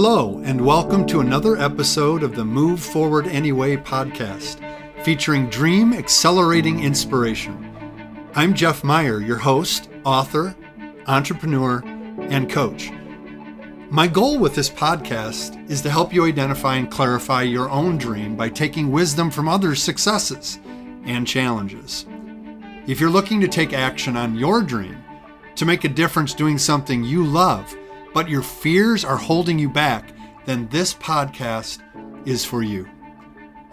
Hello, and welcome to another episode of the Move Forward Anyway podcast, featuring dream accelerating inspiration. I'm Jeff Meyer, your host, author, entrepreneur, and coach. My goal with this podcast is to help you identify and clarify your own dream by taking wisdom from others' successes and challenges. If you're looking to take action on your dream, to make a difference doing something you love, but your fears are holding you back, then this podcast is for you.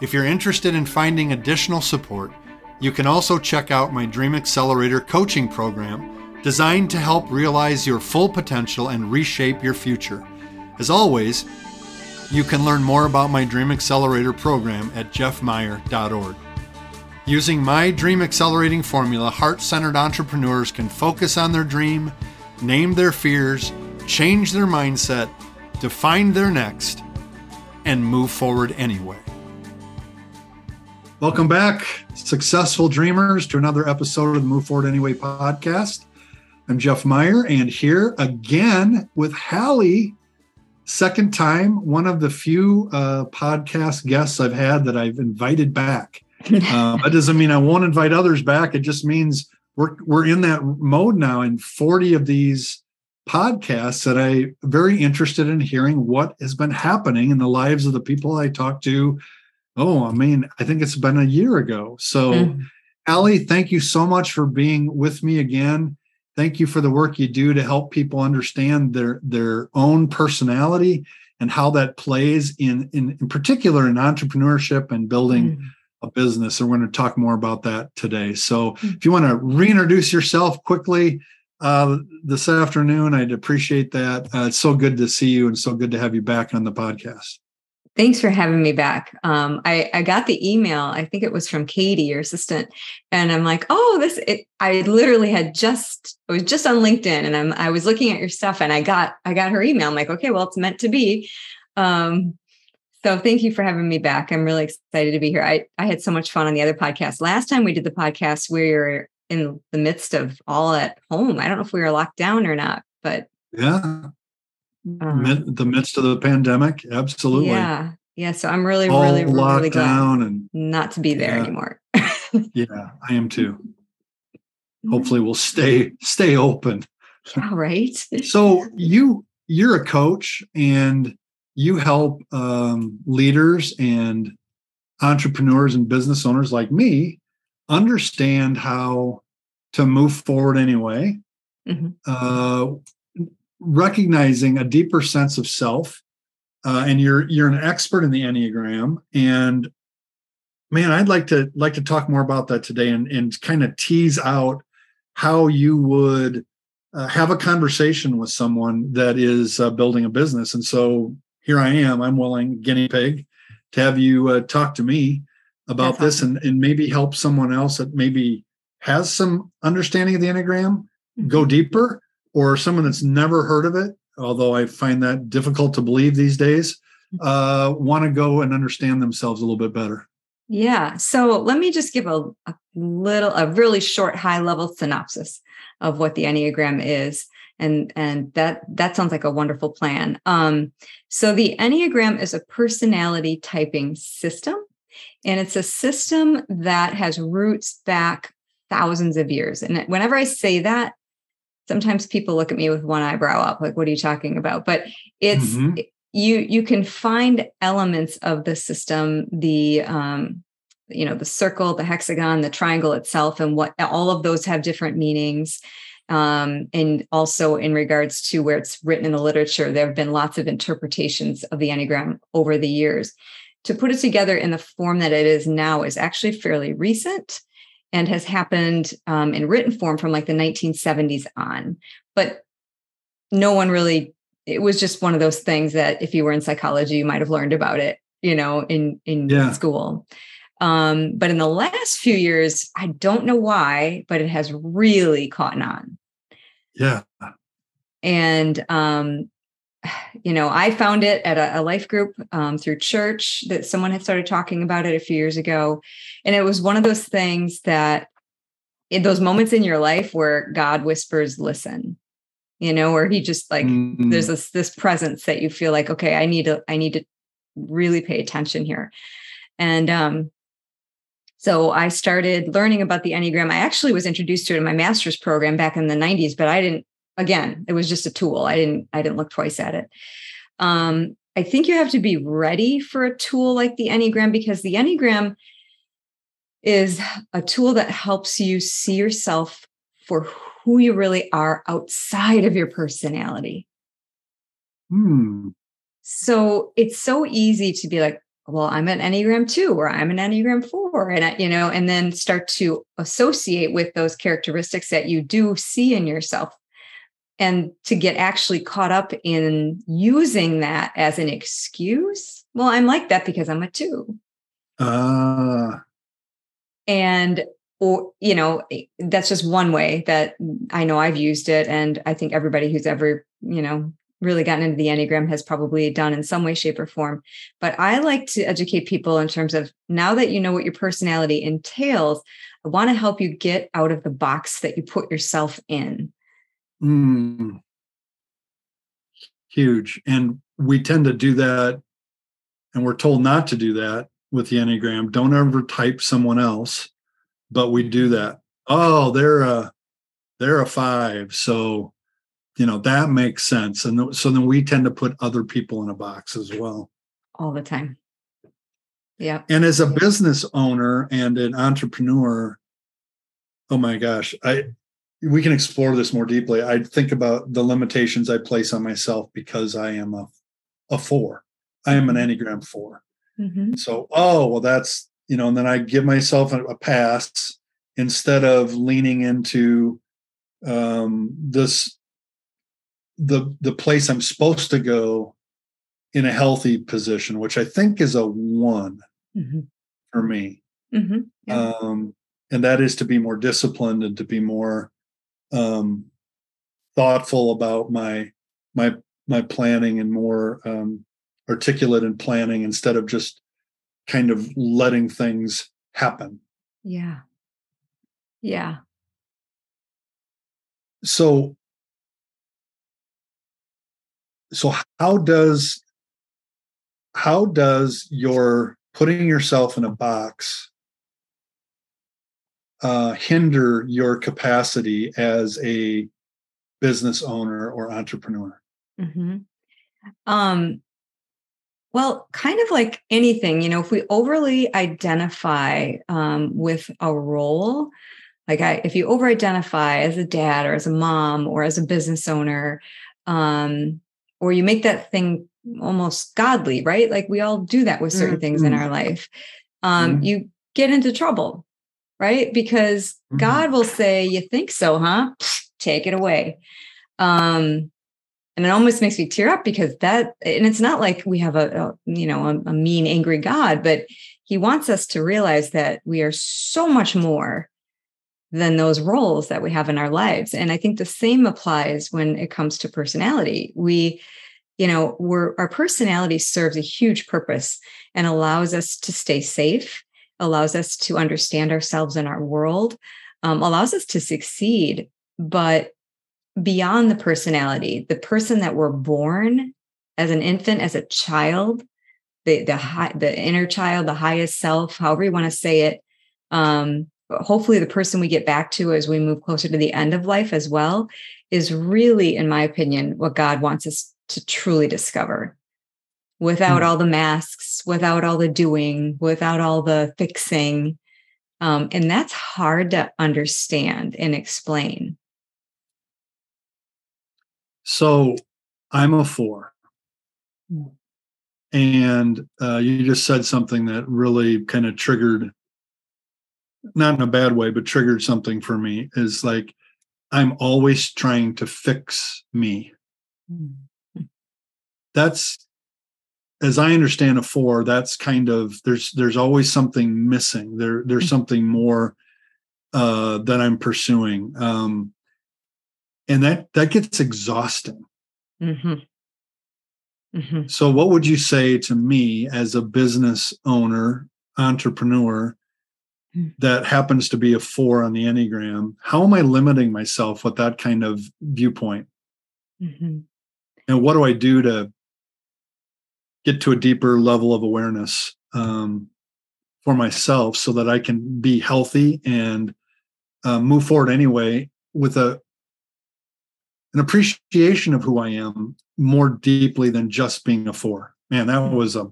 If you're interested in finding additional support, you can also check out my Dream Accelerator coaching program designed to help realize your full potential and reshape your future. As always, you can learn more about my Dream Accelerator program at jeffmeyer.org. Using my Dream Accelerating formula, heart centered entrepreneurs can focus on their dream, name their fears, change their mindset, define their next, and move forward anyway. Welcome back, successful dreamers, to another episode of the Move Forward Anyway podcast. I'm Jeff Meyer, and here again with Hallie. Second time, one of the few uh, podcast guests I've had that I've invited back. um, that doesn't mean I won't invite others back. It just means we're we're in that mode now. And 40 of these podcasts that I'm very interested in hearing what has been happening in the lives of the people I talk to. Oh, I mean, I think it's been a year ago. So, mm-hmm. Hallie, thank you so much for being with me again thank you for the work you do to help people understand their their own personality and how that plays in in, in particular in entrepreneurship and building mm. a business and we're going to talk more about that today so mm. if you want to reintroduce yourself quickly uh, this afternoon i'd appreciate that uh, it's so good to see you and so good to have you back on the podcast Thanks for having me back. Um, I, I got the email. I think it was from Katie, your assistant, and I'm like, oh, this. It, I literally had just I was just on LinkedIn, and I'm I was looking at your stuff, and I got I got her email. I'm like, okay, well, it's meant to be. Um, so thank you for having me back. I'm really excited to be here. I I had so much fun on the other podcast. Last time we did the podcast, we were in the midst of all at home. I don't know if we were locked down or not, but yeah. Um, the midst of the pandemic? Absolutely. Yeah. Yeah so i'm really All really really glad and not to be there yeah, anymore. Yeah i am too. Hopefully we'll stay stay open. Yeah right. So you you're a coach and you help um, leaders and entrepreneurs and business owners like me understand how to move forward anyway mm-hmm. uh, recognizing a deeper sense of self uh, and you're you're an expert in the enneagram and man i'd like to like to talk more about that today and, and kind of tease out how you would uh, have a conversation with someone that is uh, building a business and so here i am i'm willing guinea pig to have you uh, talk to me about That's this awesome. and, and maybe help someone else that maybe has some understanding of the enneagram mm-hmm. go deeper or someone that's never heard of it, although I find that difficult to believe these days, uh, want to go and understand themselves a little bit better? Yeah. So let me just give a, a little, a really short, high level synopsis of what the Enneagram is. And, and that that sounds like a wonderful plan. Um, so the Enneagram is a personality typing system, and it's a system that has roots back thousands of years. And whenever I say that, sometimes people look at me with one eyebrow up like what are you talking about but it's mm-hmm. you you can find elements of the system the um you know the circle the hexagon the triangle itself and what all of those have different meanings um, and also in regards to where it's written in the literature there have been lots of interpretations of the enneagram over the years to put it together in the form that it is now is actually fairly recent and has happened um, in written form from like the 1970s on. But no one really, it was just one of those things that if you were in psychology, you might have learned about it, you know, in, in yeah. school. Um, but in the last few years, I don't know why, but it has really caught on. Yeah. And um, you know, I found it at a, a life group um, through church that someone had started talking about it a few years ago. And it was one of those things that in those moments in your life where God whispers, listen, you know, where he just like Mm. there's this this presence that you feel like, okay, I need to I need to really pay attention here. And um so I started learning about the Enneagram. I actually was introduced to it in my master's program back in the 90s, but I didn't again, it was just a tool. I didn't I didn't look twice at it. Um I think you have to be ready for a tool like the Enneagram because the Enneagram is a tool that helps you see yourself for who you really are outside of your personality. Hmm. So it's so easy to be like, well, I'm an Enneagram two or I'm an Enneagram four, and I, you know, and then start to associate with those characteristics that you do see in yourself. And to get actually caught up in using that as an excuse. Well, I'm like that because I'm a two. Ah. and or you know that's just one way that i know i've used it and i think everybody who's ever you know really gotten into the enneagram has probably done in some way shape or form but i like to educate people in terms of now that you know what your personality entails i want to help you get out of the box that you put yourself in Hmm. Huge. And we tend to do that, and we're told not to do that with the Enneagram. Don't ever type someone else, but we do that. Oh, they're a they're a five. So, you know, that makes sense. And th- so then we tend to put other people in a box as well. all the time yeah And as a business owner and an entrepreneur, oh my gosh, I we can explore this more deeply. I think about the limitations I place on myself because I am a a four. I am an Enneagram four. Mhm. So, oh well, that's you know, and then I give myself a, a pass instead of leaning into um, this the the place I'm supposed to go in a healthy position, which I think is a one Mhm. for me. Mhm. Yeah. Um, and that is to be more disciplined and to be more um, thoughtful about my my my planning and more um, articulate in planning instead of just kind of letting things happen. yeah yeah So so how does how does your putting yourself in a box uh, hinder your capacity as a business owner or entrepreneur? hmm Um, well, kind of like anything, you know, if we overly identify um, with a role, like I, if you over identify as a dad or as a mom or as a business owner, um, or you make that thing almost godly, right? Like we all do that with certain things in Mhm. our life. Um, Mhm. You get into trouble, right? Because Mhm. God will say, "You think so, huh? Take it away." Um, and it almost makes me tear up because that and it's not like we have a, a you know a, a mean angry god but he wants us to realize that we are so much more than those roles that we have in our lives and i think the same applies when it comes to personality we you know we're our personality serves a huge purpose and allows us to stay safe allows us to understand ourselves and our world um, allows us to succeed but beyond the personality, the person that we're born as an infant, as a child, the the high, the inner child, the highest self, however you want to say it. Um, hopefully, the person we get back to as we move closer to the end of life as well is really, in my opinion, what God wants us to truly discover. Without Hmm. all the masks, without all the doing, without all the fixing. Um, and that's hard to understand and explain. So I'm a four. Mm. And uh, you just said something that really kind of triggered, not in a bad way, but triggered something for me is like, I'm always trying to fix me. That's, as I understand a four, that's kind of, there's, there's always something missing. There, there's Mhm. something more uh, that I'm pursuing. Um, and that, that gets exhausting. hmm hmm So, what would you say to me as a business owner, entrepreneur Mm. that happens to be a four on the Enneagram? How am I limiting myself with that kind of viewpoint? Mm-hmm. And what do I do to get to a deeper level of awareness um, for myself so that I can be healthy and uh, move forward anyway with a an appreciation of who I am more deeply than just being a four. Man, that was a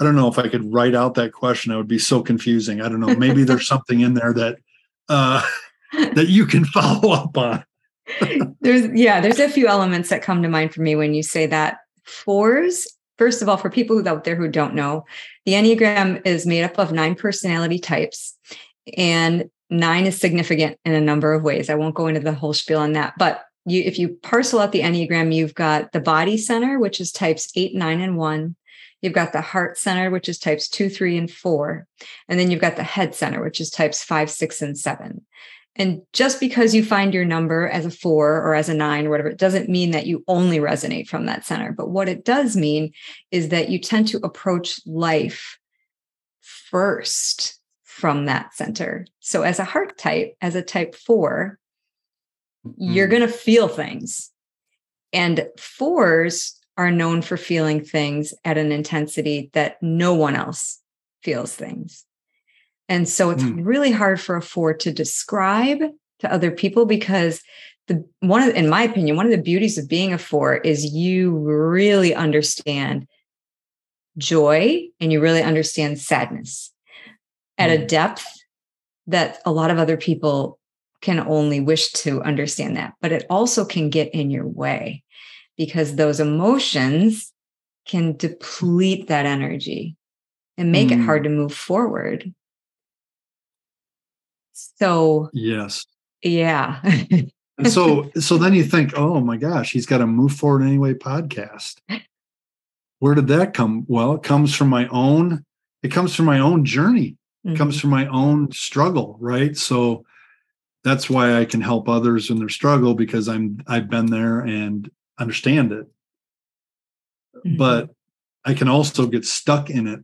I don't know if I could write out that question. It would be so confusing. I don't know. Maybe there's something in there that uh, that you can follow up on. there's yeah, there's a few elements that come to mind for me when you say that. Fours, first of all, for people out there who don't know, the Enneagram is made up of nine personality types, and nine is significant in a number of ways. I won't go into the whole spiel on that, but you if you parcel out the Enneagram, you've got the body center, which is types eight, nine, and one. You've got the heart center, which is types two, three, and four. And then you've got the head center, which is types five, six, and seven. And just because you find your number as a four or as a nine or whatever, it doesn't mean that you only resonate from that center. But what it does mean is that you tend to approach life first from that center. So, as a heart type, as a type 4 you you're mm-hmm. going to feel things. And fours are known for feeling things at an intensity that no one else feels things. And so it's mm. really hard for a four to describe to other people because the one of in my opinion, one of the beauties of being a four is you really understand joy and you really understand sadness at a mm. depth that a lot of other people can only wish to understand that, but it also can get in your way because those emotions can deplete that energy and make mm. it hard mm. to move forward. So, yes. Yeah. and so so then you think, "Oh my gosh, he's got a move forward anyway podcast." Where did that come? Well, it comes from my own it comes from my own journey. It mm-hmm. comes from my own struggle, right? So that's why I can help others in their struggle because I'm I've been there and understand it. Mm-hmm. But I can also get stuck in it.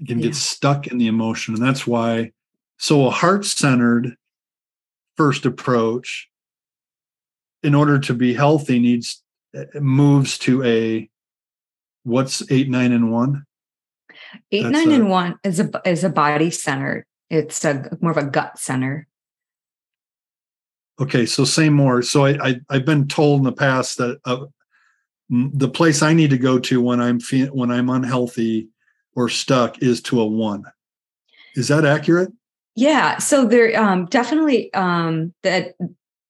I can yeah. get stuck in the emotion. And that's why, so a heart centered first approach, in order to be healthy, needs eh, moves to a what's eight, nine, and one? Eight, that's nine, a, and one is a is a body centered. It's a more of a gut center. Okay, so say more. So I, I have been told in the past that uh, the place I need to go to when I'm fe- when I'm unhealthy or stuck is to a one. Is that accurate? Yeah. So there um, definitely um, that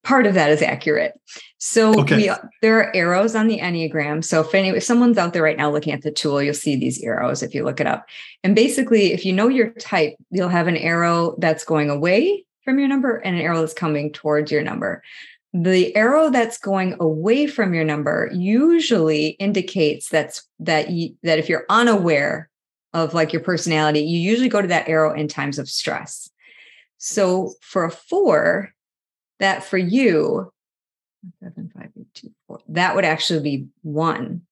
part of that is accurate. So okay. we, there are arrows on the Enneagram. So if any if someone's out there right now looking at the tool, you'll see these arrows if you look it up. And basically, if you know your type, you'll have an arrow that's going away from your number and an arrow that's coming towards your number. The arrow that's going away from your number usually indicates that's that you, that if you're unaware of like your personality, you usually go to that arrow in times of stress. So for a four, that for you, seven, five, eight, two, four, that would actually be one.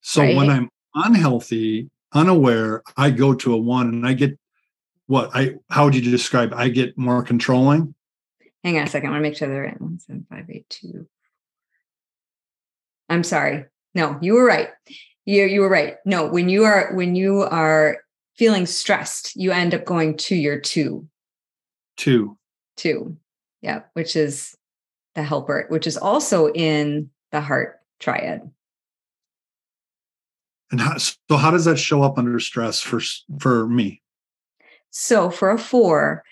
So right? when I'm unhealthy, unaware, I go to a one and I get what I how would you describe? I get more controlling. Hang on a second. I want to make sure they're in one seven five eight two. I'm sorry. No, you were right. You you were right. No, when you are when you are feeling stressed, you end up going to your two. Two. Two. Yeah, which is the helper, which is also in the heart triad. And how, so how does that show up under stress for for me? So for a four,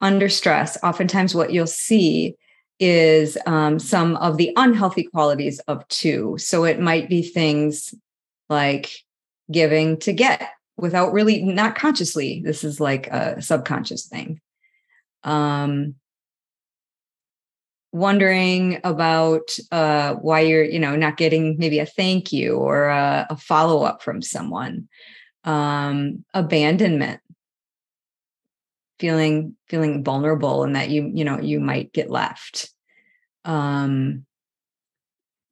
under stress, oftentimes what you'll see is um, some of the unhealthy qualities of two. So it might be things like giving to get without really not consciously. This is like a subconscious thing. Um, wondering about uh, why you're, you know, not getting maybe a thank you or a, a follow up from someone. Um, abandonment feeling feeling vulnerable and that you you know you might get left um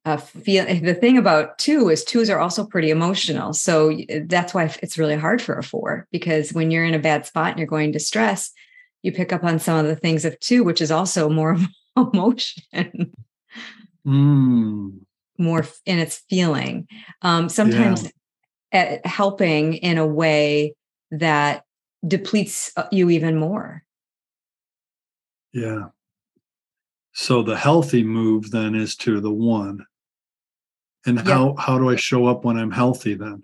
uh, feel the thing about two is twos are also pretty emotional so that's why it's really hard for a four because when you're in a bad spot and you're going to stress you pick up on some of the things of two which is also more emotion Mm. more in its feeling. Um, sometimes at helping in a way that depletes uh, you even more. Yeah. So the healthy move then is to the one. And Yep. how how do I show up when I'm healthy then?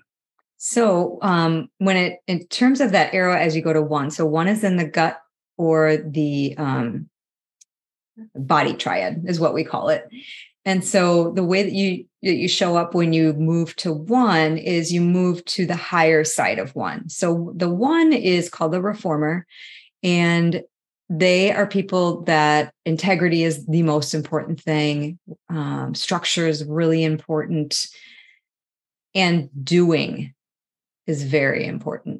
So um, when it in terms of that arrow as you go to one, so one is in the gut or the um, body triad is what we call it. And so the way that you that you show up when you move to one is you move to the higher side of one. So the one is called the reformer, and they are people that integrity is the most important thing. Um, structure is really important, and doing is very important.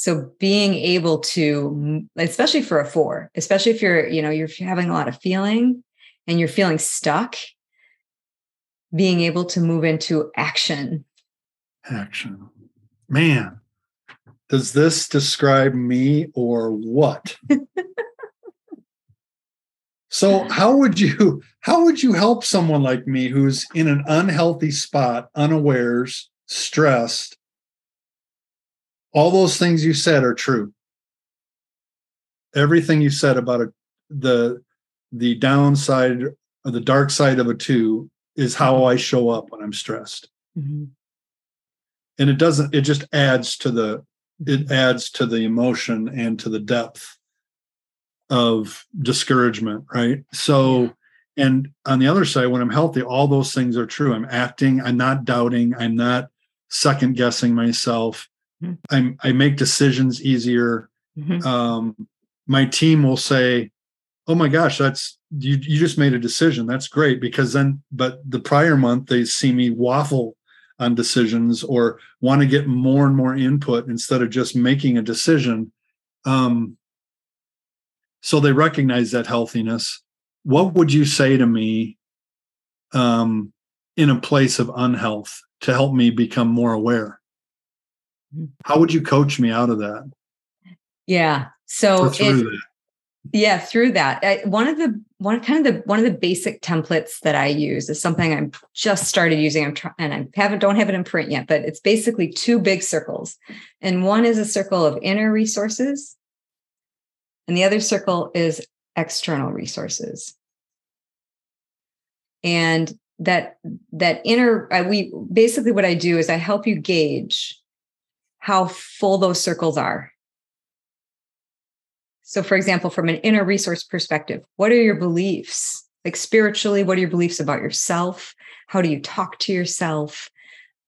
So being able to, especially for a four, especially if you're, you know, you're having a lot of feeling and you're feeling stuck, being able to move into action. Action. Man, does this describe me or what? so how would you how would you help someone like me who's in an unhealthy spot, unawares, stressed? All those things you said are true. Everything you said about a, the the downside or the dark side of a two is how mm-hmm. I show up when I'm stressed. Mm-hmm. and it doesn't it just adds to the it mm-hmm. adds to the emotion and to the depth of discouragement right? So and on the other side when i'm healthy all those things are true. I'm acting i'm not doubting i'm not second guessing myself I'm i make decisions easier. Mhm. um my team will say oh my gosh that's you you just made a decision. That's great. Because then but the prior month they see me waffle on decisions or want to get more and more input instead of just making a decision. Um so they recognize that healthiness. What would you say to me um in a place of unhealth to help me become more aware. How would you coach me out of that? Yeah. So through it, that? Yeah through that. I, one of the one kind of the one of the basic templates that i use is something i'm just started using. I'm trying and i haven't don't have it in print yet but it's basically two big circles and one is a circle of inner resources and the other circle is external resources. And that that inner I, we basically what i do is i help you gauge how full those circles are so, for example, from an inner resource perspective, what are your beliefs? Like spiritually, what are your beliefs about yourself? How do you talk to yourself?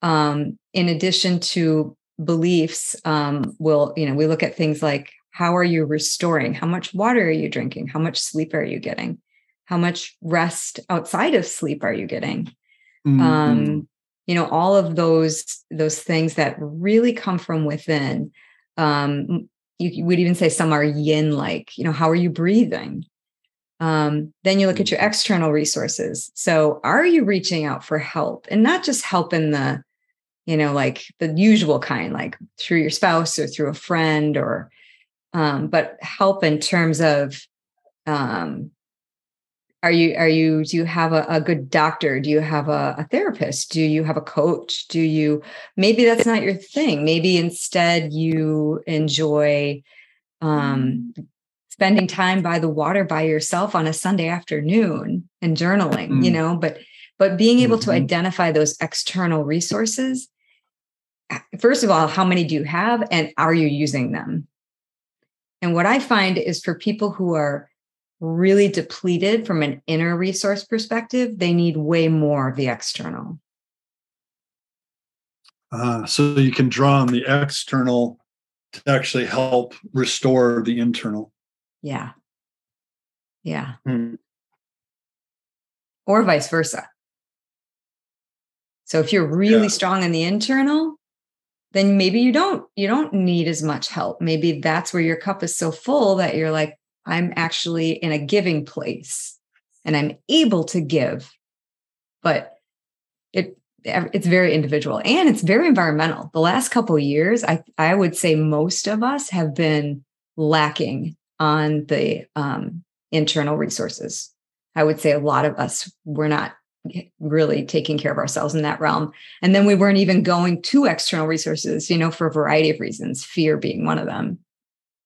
Um, in addition to beliefs, um, we'll, you know, we look at things like how are you restoring? How much water are you drinking? How much sleep are you getting? How much rest outside of sleep are you getting? Mhm. um, you know all of those those things that really come from within um, you you would even say some are yin like you know how are you breathing? Um, then you look at your external resources. So are you reaching out for help? And not just help in the you know like the usual kind like through your spouse or through a friend or um, but help in terms of um, are you are you do you have a, a good doctor? Do you have a, a therapist? Do you have a coach? Do you maybe that's not your thing. Maybe instead you enjoy um, spending time by the water by yourself on a sunday afternoon and journaling you Mm. know but but being able to Mhm. identify those external resources first of all how many do you have and are you using them? And what i find is for people who are really depleted from an inner resource perspective, they need way more of the external. Ah, so you can draw on the external to actually help restore the internal. Yeah. Yeah. Hmm. Or vice versa. So if you're really Yeah. strong in the internal, then maybe you don't you don't need as much help. Maybe that's where your cup is so full that you're like I'm actually in a giving place and I'm able to give. But it it's very individual and it's very environmental. The last couple years, I I would say most of us have been lacking on the um, internal resources. I would say a lot of us were not really taking care of ourselves in that realm. And then we weren't even going to external resources, you know, for a variety of reasons, fear being one of them.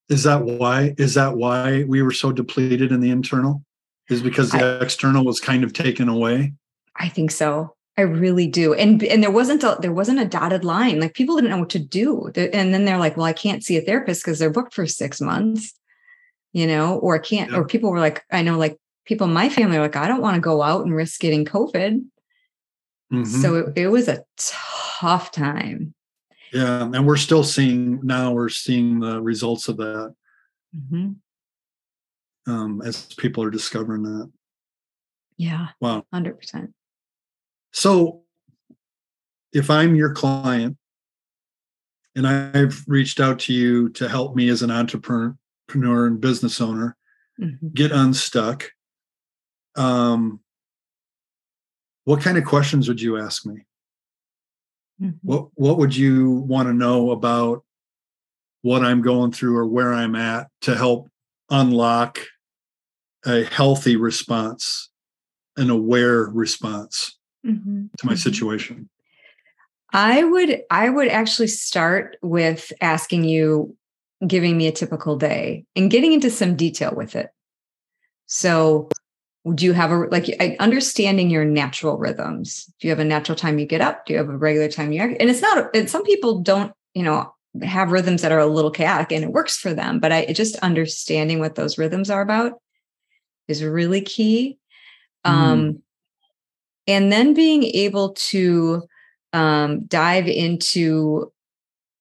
Is that why? Is that why we were so depleted in the internal? Is because the I, external was kind of taken away? I think so. I really do. And and there wasn't a there wasn't a dotted line. Like people didn't know what to do. And then they're like, well, I can't see a therapist because they're booked for six months, you know, or I can't, yeah. or people were like, I know like people in my family are like, I don't want to go out and risk getting COVID. Mm-hmm. So it, it was a tough time. Yeah. And we're still seeing now, we're seeing the results of that mm-hmm. um, as people are discovering that. Yeah. Wow. 100%. So if I'm your client and I've reached out to you to help me as an entrepreneur and business owner mm-hmm. get unstuck, um, what kind of questions would you ask me? Mm-hmm. What what would you want to know about what I'm going through or where I'm at to help unlock a healthy response, an aware response mm-hmm. to my mm-hmm. situation? I would I would actually start with asking you giving me a typical day and getting into some detail with it. So do you have a like understanding your natural rhythms. Do you have a natural time you get up? Do you have a regular time you act and it's not and some people don't you know have rhythms that are a little chaotic and it works for them but i just understanding what those rhythms are about is really key. Mm. um and then being able to um dive into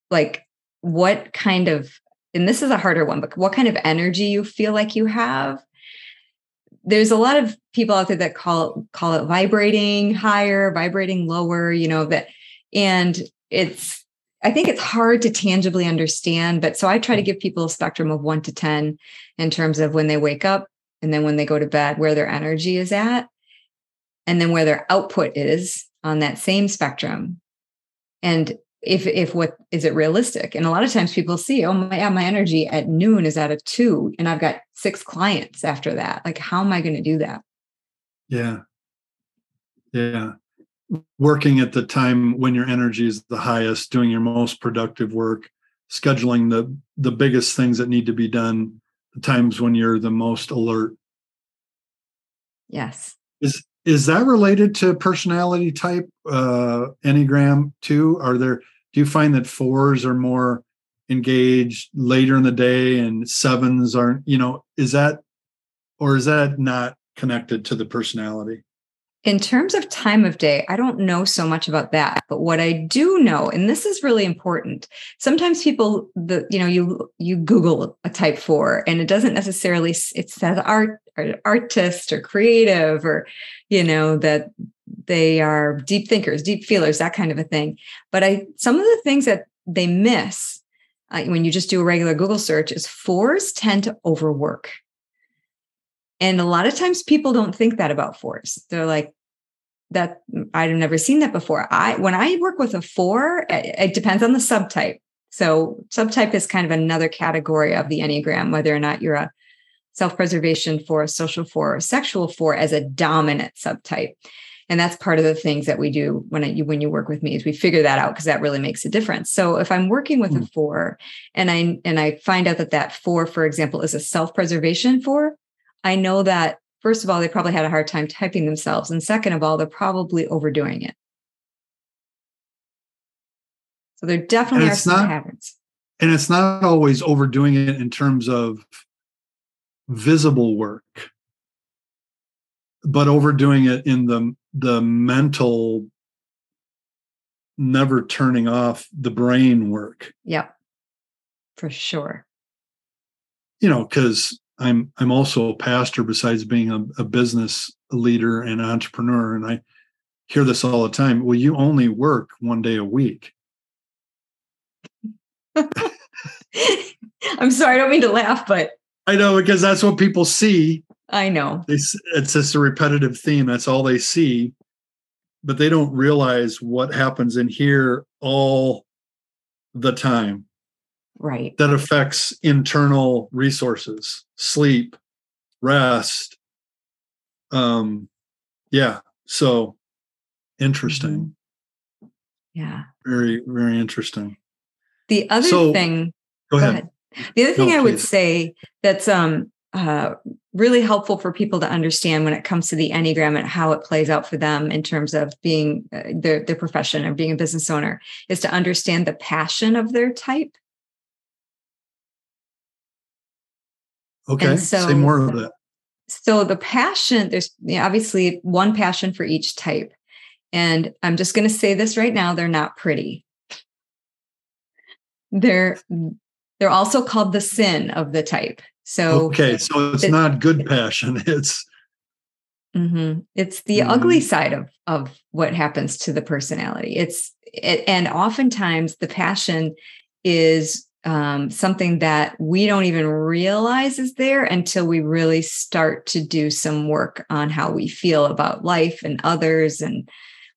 like what kind of and this is a harder one but what kind of energy you feel like you have there's a lot of people out there that call call it vibrating higher, vibrating lower, you know, that and it's I think it's hard to tangibly understand, but so I try to give people a spectrum of 1 to 10 in terms of when they wake up and then when they go to bed where their energy is at and then where their output is on that same spectrum. And if if what is it realistic? And a lot of times people see oh my yeah, my energy at noon is at a two and i've got six clients after that. Like how am i going to do that? Yeah. Yeah. Working at the time when your energy is the highest doing your most productive work scheduling the the biggest things that need to be done the times when you're the most alert. Yes. Is is that related to personality type uh enneagram too are there do you find that fours are more engaged later in the day and sevens aren't you know is that or is that not connected to the personality? In terms of time of day i don't know so much about that but what i do know and this is really important sometimes people the you know you you google a type 4 and it doesn't necessarily it says art or artist or creative or you know that they are deep thinkers, deep feelers, that kind of a thing. But I some of the things that they miss uh, when you just do a regular Google search is fours tend to overwork. And a lot of times people don't think that about fours. They're like, that I've never seen that before. I when I work with a four, it, it depends on the subtype. So subtype is kind of another category of the Enneagram, whether or not you're a self-preservation four a social four or sexual four as a dominant subtype and that's part of the things that we do when you when you work with me is we figure that out because that really makes a difference. So if i'm working with mm. a four and i and i find out that that four for example is a self-preservation four i know that first of all they probably had a hard time typing themselves. And second of all they're probably overdoing it. So there definitely are some not, patterns. and it's not always overdoing it in terms of visible work but overdoing it in the the mental never turning off the brain work. Yep. For sure. You know because i'm i'm also a pastor besides being a, a business leader and entrepreneur and i hear this all the time well you only work one day a week. I'm sorry i don't mean to laugh but i know because that's what people see I know. It's, it's just a repetitive theme. That's all they see. But they don't realize what happens in here all the time. Right. That affects internal resources, sleep, rest. Um, yeah. So interesting. Mm-hmm. Yeah. Very, very interesting. The other so, thing. Go ahead. Go ahead. The other thing no, I would say that's um uh, really helpful for people to understand when it comes to the enneagram and how it plays out for them in terms of being uh, their their profession or being a business owner is to understand the passion of their type. Okay, so, say more of that. So the passion, there's you know, obviously one passion for each type, and I'm just going to say this right now: they're not pretty. They're they're also called the sin of the type. So okay, so it's it, not good passion. It's mm-hmm. it's the mm-hmm. ugly side of of what happens to the personality. It's it, and oftentimes the passion is um, something that we don't even realize is there until we really start to do some work on how we feel about life and others and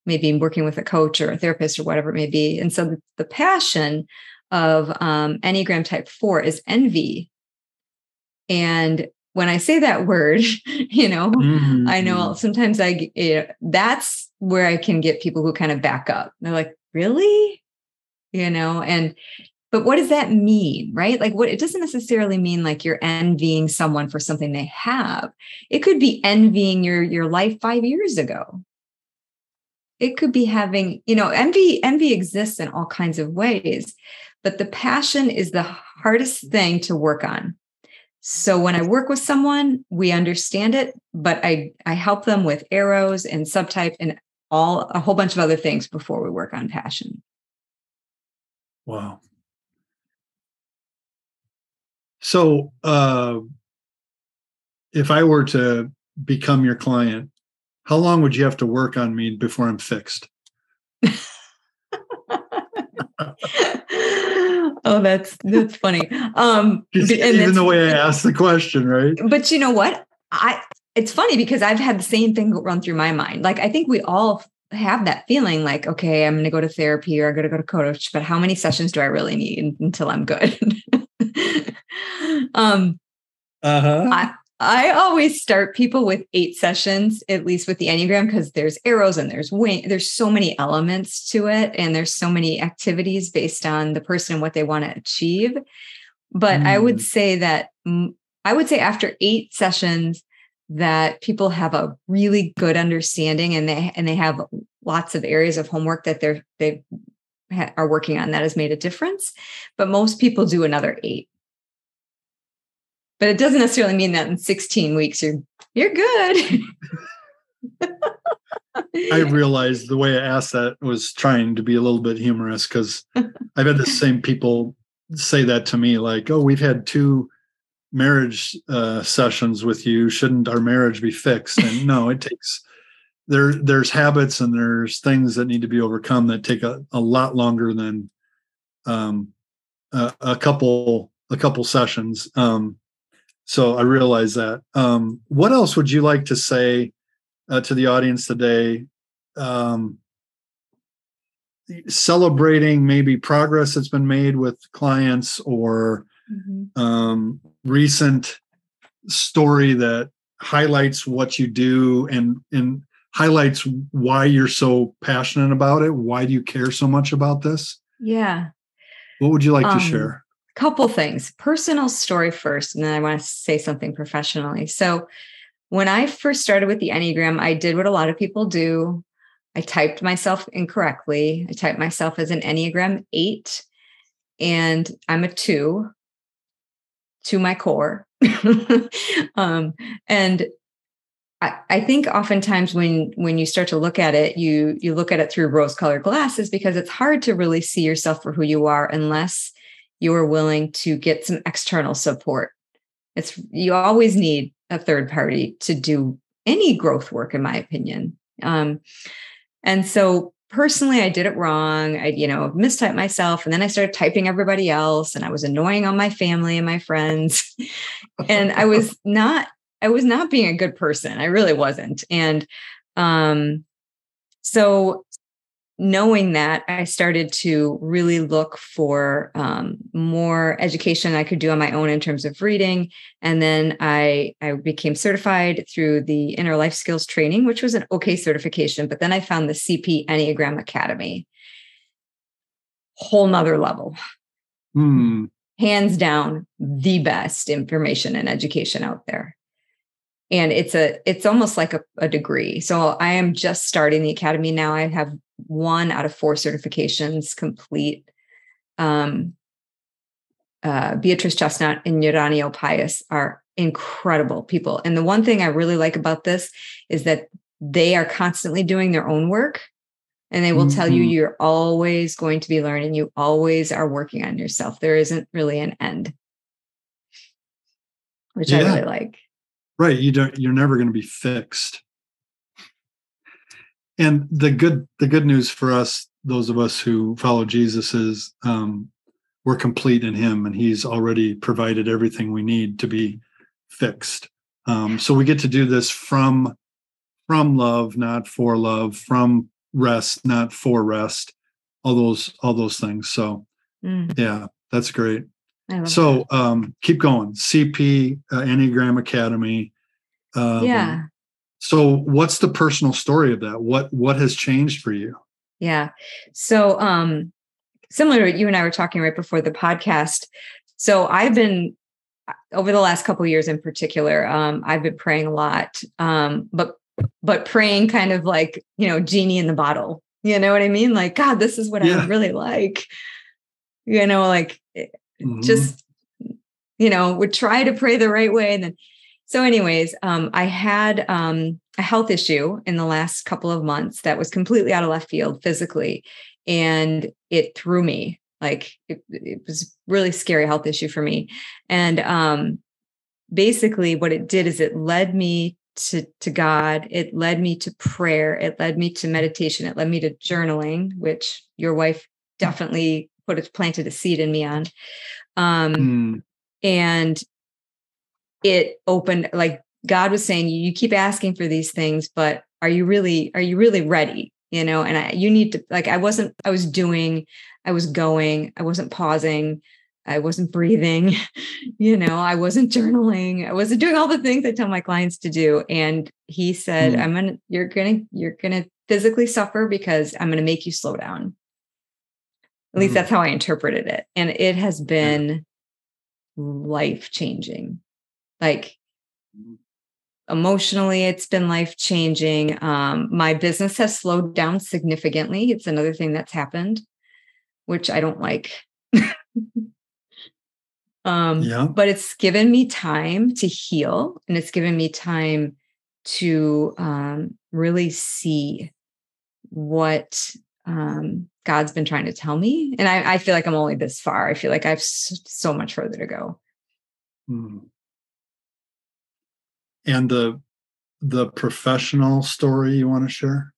maybe working with a coach or a therapist or whatever it may be. And so the, the passion of um, Enneagram type four is envy and when I say that word, you know, mm-hmm. I know mm-hmm. sometimes I, you know, that's where I can get people who kind of back up. They're like, really? You know, and, but what does that mean? Right. Like, what it doesn't necessarily mean like you're envying someone for something they have. It could be envying your, your life five years ago. It could be having, you know, envy, envy exists in all kinds of ways, but the passion is the hardest thing to work on so when I work with someone, we understand it, but I I help them with arrows and subtype and all a whole bunch of other things before we work on passion. Wow. So uh if I were to become your client, how long would you have to work on me before I'm fixed? oh, that's that's funny. Um, Just, even the way I asked the question, right? But you know what? I it's funny because I've had the same thing run through my mind. Like I think we all have that feeling like, okay, I'm going to go to therapy or I'm going to go to coach, but how many sessions do I really need until I'm good? um, uh-huh. I, I always start people with eight sessions, at least with the Enneagram, because there's arrows and there's wing, there's so many elements to it, and there's so many activities based on the person and what they want to achieve. But mm. I would mm. say that I would say after eight sessions, that people have a really good understanding and they and they have lots of areas of homework that they're they are working on that has made a difference. But most people do another eight but it doesn't necessarily mean that in 16 weeks you're you're good. I realized the way i asked that was trying to be a little bit humorous because i've had the same people say that to me like oh we've had two marriage uh, sessions with you. Shouldn't our marriage be fixed? And no it takes there there's habits and there's things that need to be overcome that take a, a lot longer than um, a, a couple a couple sessions. Um, so I realize that. Um, what else would you like to say uh, to the audience today? Um, celebrating maybe progress that's been made with clients or mm-hmm. um, recent story that highlights what you do and and highlights why you're so passionate about it. Why do you care so much about this? Yeah. What would you like um, to share? Couple things. Personal story first and then i want to say something professionally. So when i first started with the enneagram i did what a lot of people do. I typed myself incorrectly. I typed myself as an enneagram 8 and i'm a 2 to my core. Um, and I, I think oftentimes when when you start to look at it you you look at it through rose colored glasses because it's hard to really see yourself for who you are unless you are willing to get some external support. It's you always need a third party to do any growth work, in my opinion. Um, and so personally, I did it wrong. I, you know, mistyped myself, and then I started typing everybody else, and I was annoying on my family and my friends, and I was not. I was not being a good person. I really wasn't. And um, so knowing that, I started to really look for um, more education I could do on my own in terms of reading. And then I, I became certified through the Inner Life Skills Training, which was an okay certification. But then I found the CP Enneagram Academy, whole nother level. Hmm. Hands down, the best information and education out there and it's a it's almost like a, a, degree so i am just starting the academy now i have one out of four certifications complete. Um, uh, Beatrice Chestnut and Uranio Paes are incredible people. And the one thing I really like about this is that they are constantly doing their own work and they will mm-hmm. tell you mm-hmm. you're always going to be learning. You always are working on yourself. There isn't really an end, which yeah. I really like. Right. You don't, you're never going to be fixed and the good the good news for us those of us who follow jesus is um, we're complete in him and he's already provided everything we need to be fixed um, so we get to do this from from love not for love from rest not for rest all those all those things so mm. yeah that's great so um keep going cp uh, enneagram academy um, yeah so what's the personal story of that? What what has changed for you? Yeah. So um similar to what you and I were talking right before the podcast. So I've been uh, over the last couple years in particular, um, I've been praying a lot. Um, but but praying kind of like, you know, genie in the bottle. You know what I mean? Like, God, this is what yeah. I really like. You know, like mm-hmm. just, you know, would try to pray the right way and then so, anyways, um, I had um, a health issue in the last couple of months that was completely out of left field physically, and it threw me. Like it, it was really scary health issue for me, and um, basically, what it did is it led me to to God. It led me to prayer. It led me to meditation. It led me to journaling, which your wife definitely put it planted a seed in me on. Um, mm. And it opened like God was saying, you keep asking for these things, but are you really, are you really ready? You know, and I, you need to, like, I wasn't, I was doing, I was going, I wasn't pausing, I wasn't breathing, you know, I wasn't journaling, I wasn't doing all the things I tell my clients to do. And he said, mm. I'm going to, you're going to, you're going to physically suffer because I'm going to make you slow down. At least mm. that's how I interpreted it. And it has been life changing like emotionally it's been life changing um, my business has slowed down significantly it's another thing that's happened which i don't like um, yeah. but it's given me time to heal and it's given me time to um, really see what um, god's been trying to tell me and I, I, feel like i'm only this far. I feel like i have so much further to go. Mm and the the professional story you want to share?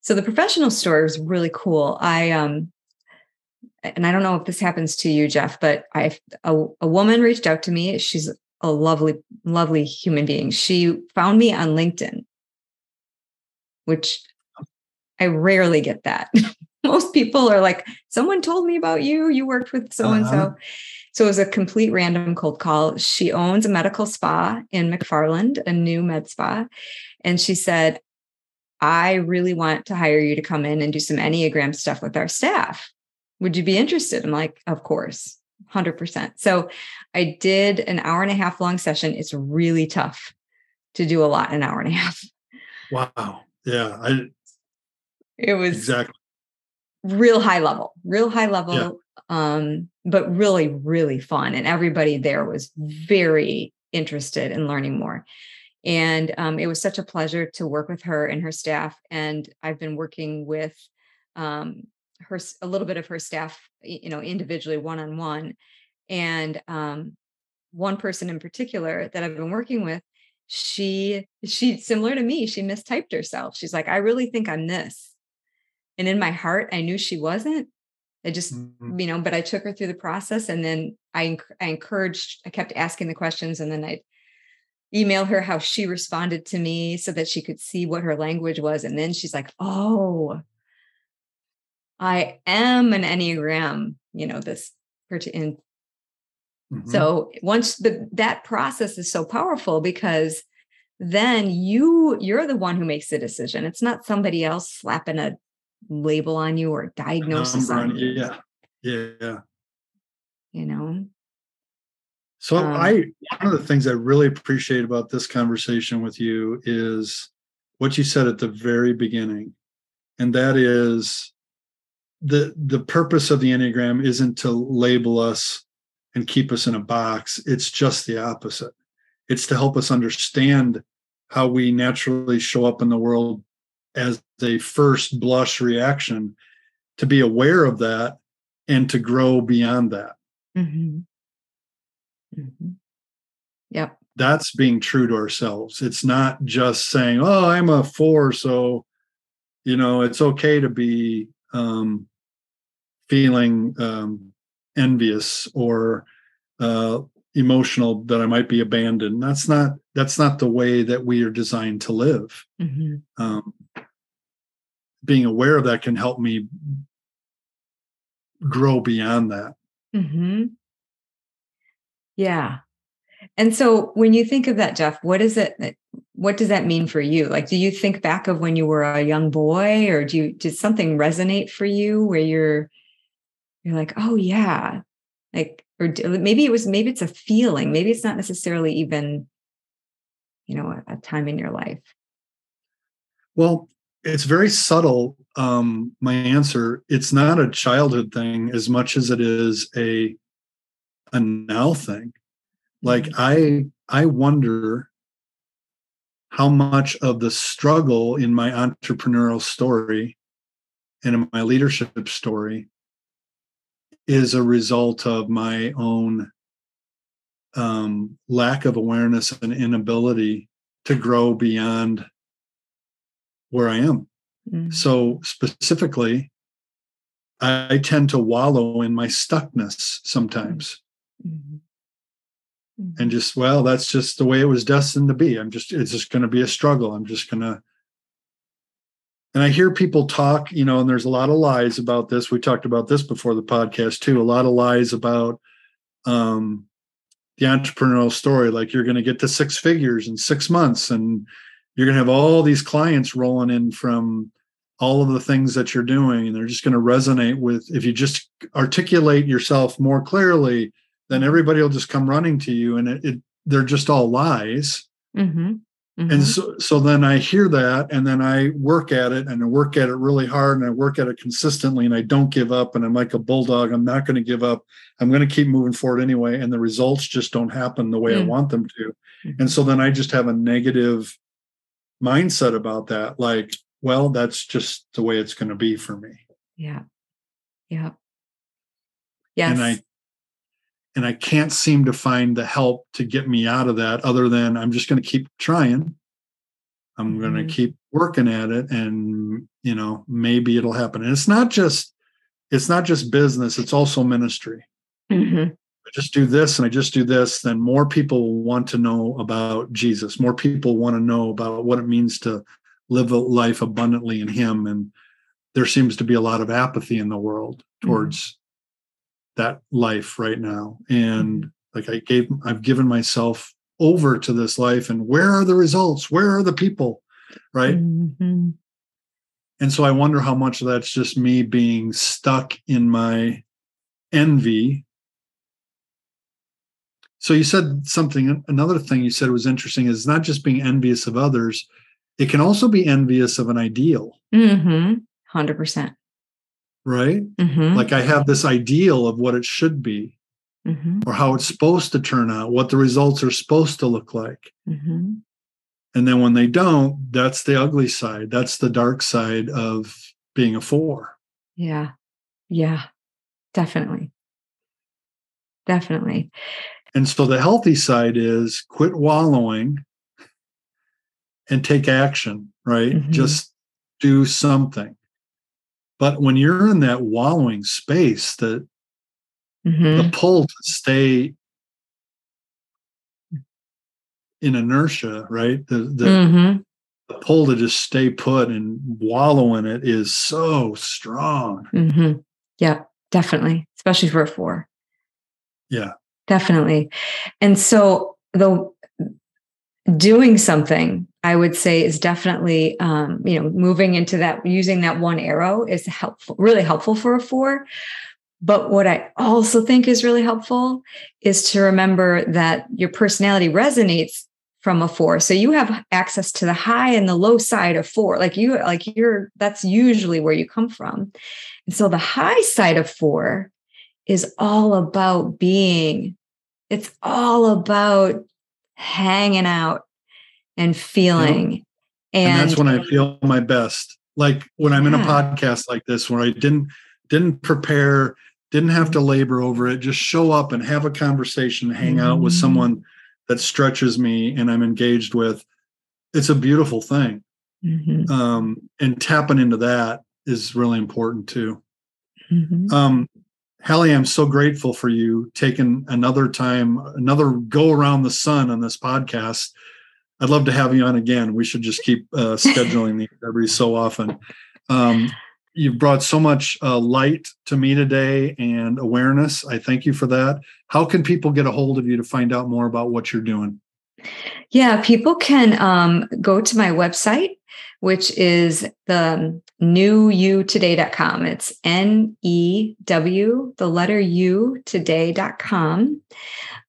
So the professional story was really cool. I um and i don't know if this happens to you jeff but i a, a woman reached out to me. She's a lovely lovely human being. She found me on linkedin which i rarely get that most people are like someone told me about you you worked with so and so so it was a complete random cold call. She owns a medical spa in McFarland, a new med spa. And she said, I really want to hire you to come in and do some Enneagram stuff with our staff. Would you be interested? I'm like, of course, 100%. So I did an hour and a half long session. It's really tough to do a lot in an hour and a half. Wow. Yeah. I, it was exactly real high level, real high level. Yeah um, but really, really fun. And everybody there was very interested in learning more. And um, it was such a pleasure to work with her and her staff. And I've been working with um, her a little bit of her staff, you know, individually, one on one. And um, one person in particular that I've been working with, she she similar to me, she mistyped herself. She's like, I really think I'm this. And in my heart, I knew she wasn't, I just, mm-hmm. you know, but I took her through the process and then I, I encouraged, I kept asking the questions and then I'd email her how she responded to me so that she could see what her language was. And then she's like, oh, I am an Enneagram, you know, this in mm-hmm. so once the that process is so powerful because then you you're the one who makes the decision. It's not somebody else slapping a label on you or diagnosis on you. Yeah. Yeah. You know. So um, I one of the things I really appreciate about this conversation with you is what you said at the very beginning. And that is the the purpose of the Enneagram isn't to label us and keep us in a box. It's just the opposite. It's to help us understand how we naturally show up in the world as a first blush reaction, to be aware of that and to grow beyond that. Mm-hmm. Mm-hmm. Yep. That's being true to ourselves. It's not just saying, oh, I'm a four, so, you know, it's okay to be um, feeling um, envious or uh, emotional that I might be abandoned. That's not that's not the way that we are designed to live. Mm-hmm. Um, being aware of that can help me grow beyond that. Mm-hmm. Yeah. And so when you think of that, Jeff, what is it? What does that mean for you? Like, do you think back of when you were a young boy, or do you did something resonate for you where you're you're like, oh yeah, like, or maybe it was maybe it's a feeling, maybe it's not necessarily even, you know, a, a time in your life. Well, it's very subtle. Um, my answer, it's not a childhood thing as much as it is a a now thing. Like mm-hmm. I I wonder how much of the struggle in my entrepreneurial story and in my leadership story is a result of my own um, lack of awareness and inability to grow beyond where I am. Mm-hmm. So, specifically, I tend to wallow in my stuckness sometimes. Mm-hmm. Mm-hmm. And just, well, that's just the way it was destined to be. I'm just, it's just going to be a struggle. I'm just going to. And I hear people talk, you know, and there's a lot of lies about this. We talked about this before the podcast too. A lot of lies about um, the entrepreneurial story, like you're going to get to six figures in six months, and you're going to have all these clients rolling in from all of the things that you're doing and they're just going to resonate with if you just articulate yourself more clearly then everybody will just come running to you and it, it they're just all lies mm-hmm. Mm-hmm. and so, so then i hear that and then i work at it and i work at it really hard and i work at it consistently and i don't give up and i'm like a bulldog i'm not going to give up i'm going to keep moving forward anyway and the results just don't happen the way mm-hmm. i mm. want them to and mm-hmm. so then i just have a negative mindset about that like well that's just the way it's going to be for me. Yeah. Yeah yes and i and i can't seem to find the help to get me out of that other than i'm just going to keep trying. I'm mm-hmm. going to keep working at it and you know maybe it'll happen. And it's not just it's not just business it's also ministry. Mm-hmm. Just do this and I just do this, then more people want to know about Jesus. More people want to know about what it means to live a life abundantly in Him. And there seems to be a lot of apathy in the world mm-hmm. towards mm-hmm. that life right now. And mm-hmm. like I gave, I've given myself over to this life, and where are the results? Where are the people? Right. Mm-hmm. And so I wonder how much of that's just me being stuck in my envy so you said something, another thing you said was interesting is not just being envious of others, it can also be envious of an ideal. Mm-hmm. 100%. Right? Mm-hmm. Like I have this ideal of what it should be mm-hmm. or how it's supposed to turn out, what the results are supposed to look like. Mm-hmm. And then when they don't, that's the ugly side. That's the dark side of being a four. Yeah. Yeah. Definitely. Definitely. And so the healthy side is quit wallowing and take action, right? Mm-hmm. Just do something. But when you're in that wallowing space, that mm-hmm. the pull to stay in inertia, right? The the mm-hmm. the pull to just stay put and wallow in it is so strong. Mm-hmm. Yeah, definitely, especially for a four. Yeah, definitely. And so the doing something i would say is definitely um, you know moving into that using that one arrow is helpful really helpful for a four. But what i also think is really helpful is to remember that your personality resonates from a four. So you have access to the high and the low side of four. Like you like you're that's usually where you come from. And so the high side of four is all about being it's all about hanging out and feeling yep. and, and, that's when i feel my best like when i'm yeah. in a podcast like this where i didn't didn't prepare didn't have to labor over it just show up and have a conversation hang mm-hmm. out with mm-hmm. someone that stretches me and I'm engaged with, it's a beautiful thing. Mm-hmm. Um, and tapping into that is really important too. Mm-hmm. Um, Hallie, I'm so grateful for you taking another time, another go around the sun on this podcast. I'd love to have you on again. We should just keep uh, scheduling these every so often. Um, you've brought so much uh, light to me today and awareness. I thank you for that. How can people get a hold of you to find out more about what you're doing? Yeah, people can um, go to my website, which is the newutoday.com. It's N E W, the letter U today.com.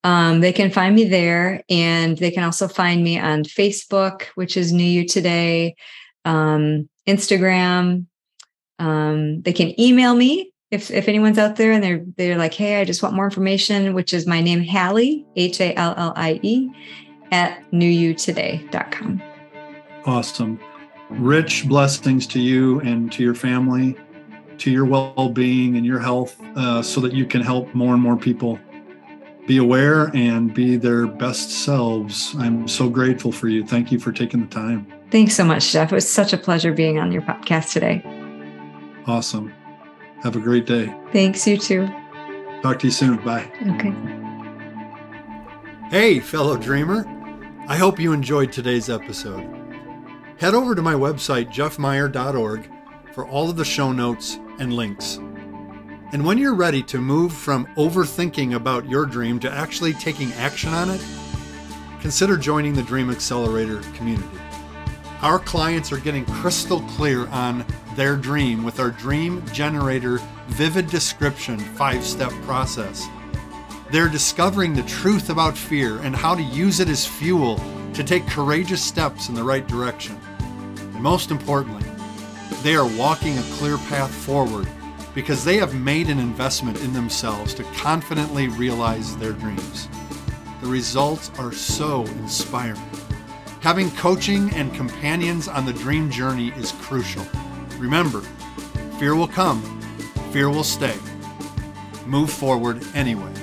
Um, they can find me there, and they can also find me on Facebook, which is New You Today, um, Instagram, um, they can email me if if anyone's out there and they're they're like, hey, I just want more information, which is my name, Hallie, H A L L I E, at newutoday.com. Awesome. Rich blessings to you and to your family, to your well being and your health, uh, so that you can help more and more people be aware and be their best selves. I'm so grateful for you. Thank you for taking the time. Thanks so much, Jeff. It was such a pleasure being on your podcast today. Awesome. Have a great day. Thanks, you too. Talk to you soon. Bye. Okay. Hey, fellow dreamer. I hope you enjoyed today's episode. Head over to my website, jeffmeyer.org, for all of the show notes and links. And when you're ready to move from overthinking about your dream to actually taking action on it, consider joining the Dream Accelerator community. Our clients are getting crystal clear on their dream with our Dream Generator Vivid Description five step process. They're discovering the truth about fear and how to use it as fuel to take courageous steps in the right direction. And most importantly, they are walking a clear path forward because they have made an investment in themselves to confidently realize their dreams. The results are so inspiring. Having coaching and companions on the dream journey is crucial. Remember, fear will come, fear will stay. Move forward anyway.